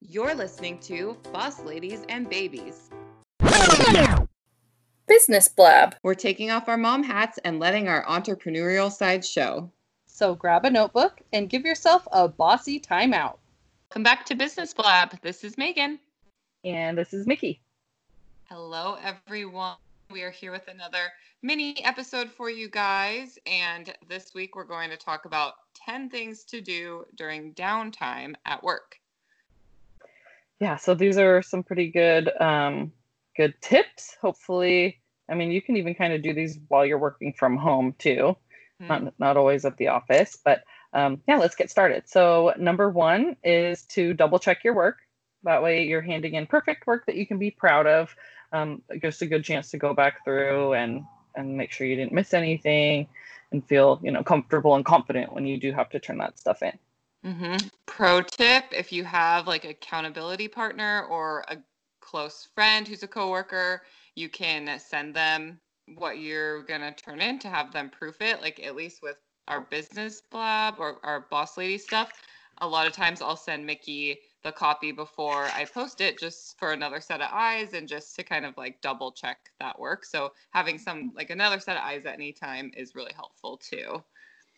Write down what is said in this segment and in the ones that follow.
You're listening to Boss Ladies and Babies. Business Blab. We're taking off our mom hats and letting our entrepreneurial side show. So grab a notebook and give yourself a bossy timeout. Come back to Business Blab. This is Megan. And this is Mickey. Hello, everyone. We are here with another mini episode for you guys. And this week we're going to talk about 10 things to do during downtime at work yeah, so these are some pretty good um, good tips. Hopefully, I mean, you can even kind of do these while you're working from home too, mm-hmm. not not always at the office. But um, yeah, let's get started. So number one is to double check your work. That way, you're handing in perfect work that you can be proud of. Um, it gives a good chance to go back through and and make sure you didn't miss anything and feel you know comfortable and confident when you do have to turn that stuff in. Mm-hmm. Pro tip if you have like accountability partner or a close friend who's a coworker, you can send them what you're going to turn in to have them proof it. Like at least with our business blab or our boss lady stuff, a lot of times I'll send Mickey the copy before I post it just for another set of eyes and just to kind of like double check that work. So having some like another set of eyes at any time is really helpful too.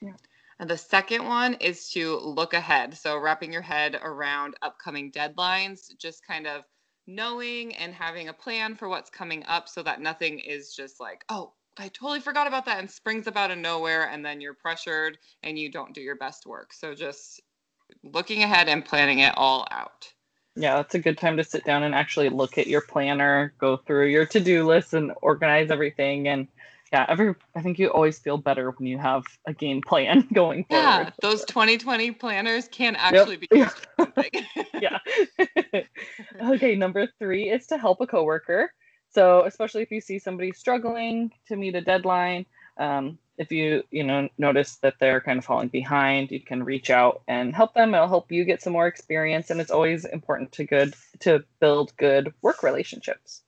Yeah. And the second one is to look ahead. So, wrapping your head around upcoming deadlines, just kind of knowing and having a plan for what's coming up so that nothing is just like, oh, I totally forgot about that and springs up out of nowhere. And then you're pressured and you don't do your best work. So, just looking ahead and planning it all out. Yeah, that's a good time to sit down and actually look at your planner, go through your to do list, and organize everything. And yeah, every I think you always feel better when you have a game plan going forward. Yeah, those 2020 planners can actually yep. be yeah. okay, number three is to help a coworker. So especially if you see somebody struggling to meet a deadline, um, if you you know notice that they're kind of falling behind, you can reach out and help them. It'll help you get some more experience, and it's always important to good to build good work relationships.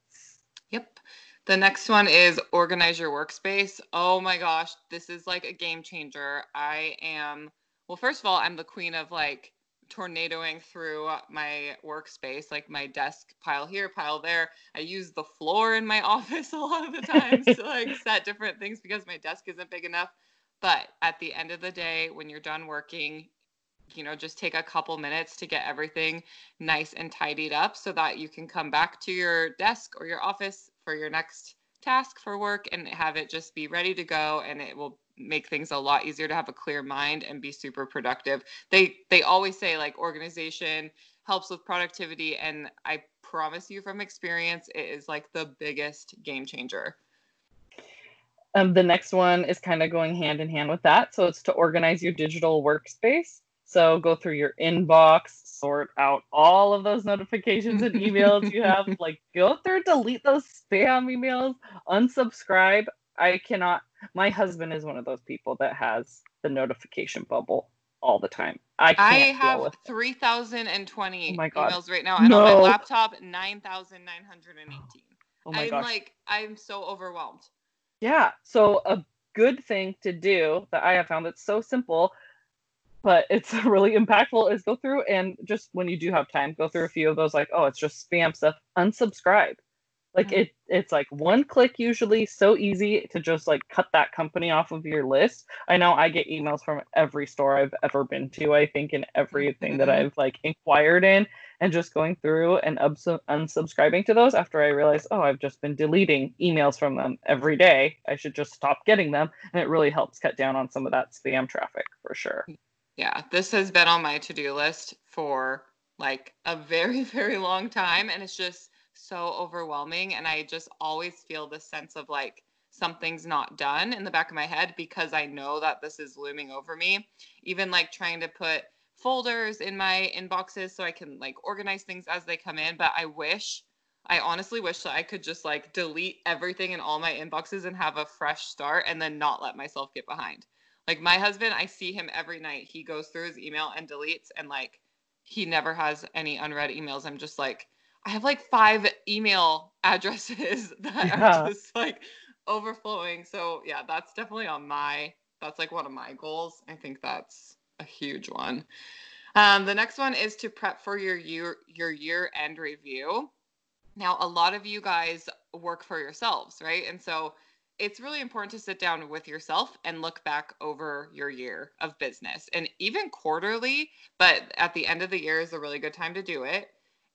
The next one is organize your workspace. Oh my gosh, this is like a game changer. I am, well, first of all, I'm the queen of like tornadoing through my workspace, like my desk pile here, pile there. I use the floor in my office a lot of the times to like set different things because my desk isn't big enough. But at the end of the day, when you're done working, you know, just take a couple minutes to get everything nice and tidied up so that you can come back to your desk or your office for your next task for work and have it just be ready to go and it will make things a lot easier to have a clear mind and be super productive. They they always say like organization helps with productivity and I promise you from experience it is like the biggest game changer. Um, the next one is kind of going hand in hand with that. So it's to organize your digital workspace. So go through your inbox, sort out all of those notifications and emails you have. like go through, delete those spam emails, unsubscribe. I cannot. My husband is one of those people that has the notification bubble all the time. I can't I have three thousand and twenty oh emails right now, and no. on my laptop nine thousand nine hundred and eighteen. Oh my I'm gosh. like I'm so overwhelmed. Yeah. So a good thing to do that I have found that's so simple but it's really impactful is go through and just when you do have time go through a few of those like oh it's just spam stuff unsubscribe like mm-hmm. it it's like one click usually so easy to just like cut that company off of your list i know i get emails from every store i've ever been to i think in everything that mm-hmm. i've like inquired in and just going through and ubs- unsubscribing to those after i realized oh i've just been deleting emails from them every day i should just stop getting them and it really helps cut down on some of that spam traffic for sure yeah, this has been on my to-do list for like a very, very long time. And it's just so overwhelming. And I just always feel this sense of like something's not done in the back of my head because I know that this is looming over me. Even like trying to put folders in my inboxes so I can like organize things as they come in. But I wish, I honestly wish that I could just like delete everything in all my inboxes and have a fresh start and then not let myself get behind. Like my husband, I see him every night. He goes through his email and deletes, and like he never has any unread emails. I'm just like, I have like five email addresses that yeah. are just like overflowing. So yeah, that's definitely on my that's like one of my goals. I think that's a huge one. Um, the next one is to prep for your year your year end review. Now, a lot of you guys work for yourselves, right? And so it's really important to sit down with yourself and look back over your year of business and even quarterly, but at the end of the year is a really good time to do it.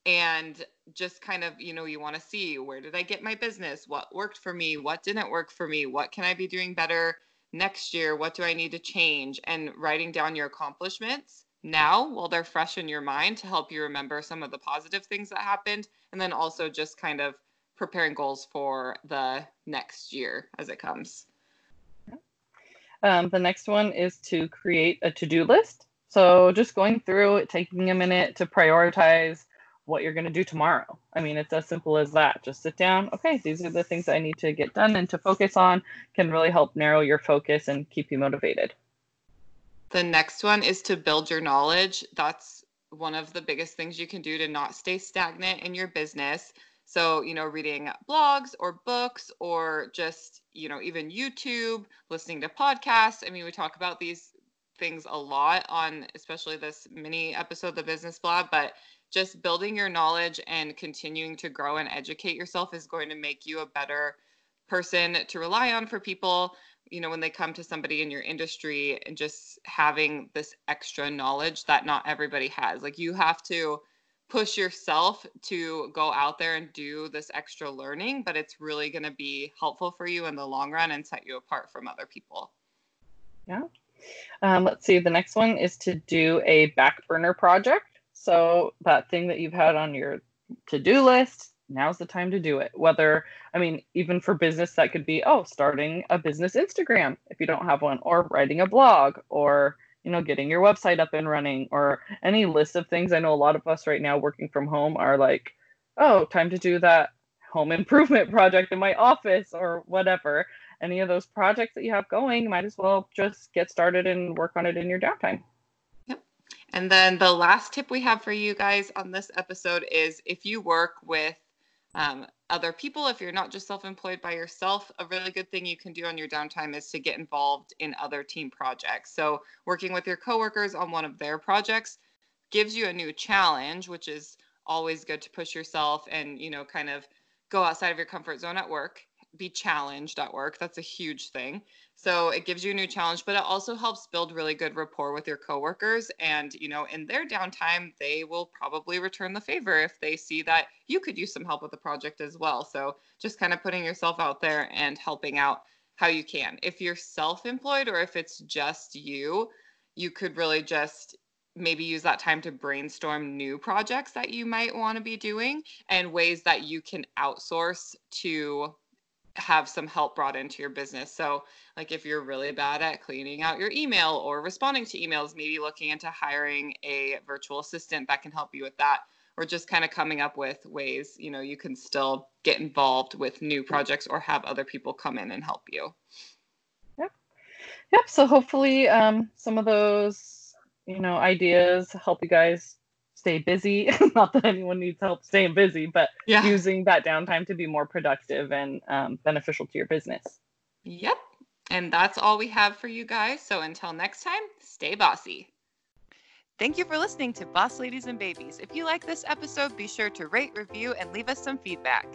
And just kind of, you know, you want to see where did I get my business? What worked for me? What didn't work for me? What can I be doing better next year? What do I need to change? And writing down your accomplishments now while they're fresh in your mind to help you remember some of the positive things that happened. And then also just kind of preparing goals for the next year as it comes. Um, the next one is to create a to do list. So just going through it, taking a minute to prioritize what you're going to do tomorrow. I mean, it's as simple as that. Just sit down. Okay, these are the things I need to get done and to focus on can really help narrow your focus and keep you motivated. The next one is to build your knowledge. That's one of the biggest things you can do to not stay stagnant in your business. So, you know, reading blogs or books or just, you know, even YouTube, listening to podcasts. I mean, we talk about these things a lot on especially this mini episode, The Business Blab, but just building your knowledge and continuing to grow and educate yourself is going to make you a better person to rely on for people you know when they come to somebody in your industry and just having this extra knowledge that not everybody has like you have to push yourself to go out there and do this extra learning but it's really going to be helpful for you in the long run and set you apart from other people. Yeah. Um, let's see the next one is to do a back burner project. So that thing that you've had on your to-do list now's the time to do it. Whether, I mean, even for business, that could be, oh, starting a business Instagram if you don't have one, or writing a blog, or, you know, getting your website up and running, or any list of things. I know a lot of us right now working from home are like, oh, time to do that home improvement project in my office, or whatever. Any of those projects that you have going, might as well just get started and work on it in your downtime. Yep. And then the last tip we have for you guys on this episode is if you work with um, other people. If you're not just self employed by yourself, a really good thing you can do on your downtime is to get involved in other team projects. So, working with your coworkers on one of their projects gives you a new challenge, which is always good to push yourself and, you know, kind of go outside of your comfort zone at work, be challenged at work. That's a huge thing. So it gives you a new challenge, but it also helps build really good rapport with your coworkers. And, you know, in their downtime, they will probably return the favor if they see that you could use some help with the project as well. So just kind of putting yourself out there and helping out how you can. If you're self employed or if it's just you, you could really just maybe use that time to brainstorm new projects that you might want to be doing and ways that you can outsource to have some help brought into your business. So, like if you're really bad at cleaning out your email or responding to emails, maybe looking into hiring a virtual assistant that can help you with that or just kind of coming up with ways, you know, you can still get involved with new projects or have other people come in and help you. Yep. Yep, so hopefully um some of those, you know, ideas help you guys stay busy. Not that anyone needs help staying busy, but yeah. using that downtime to be more productive and um, beneficial to your business. Yep. And that's all we have for you guys. So until next time, stay bossy. Thank you for listening to Boss Ladies and Babies. If you like this episode, be sure to rate, review, and leave us some feedback.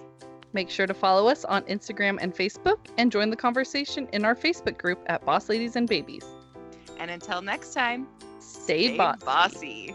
Make sure to follow us on Instagram and Facebook and join the conversation in our Facebook group at Boss Ladies and Babies. And until next time, stay, stay bossy. bossy.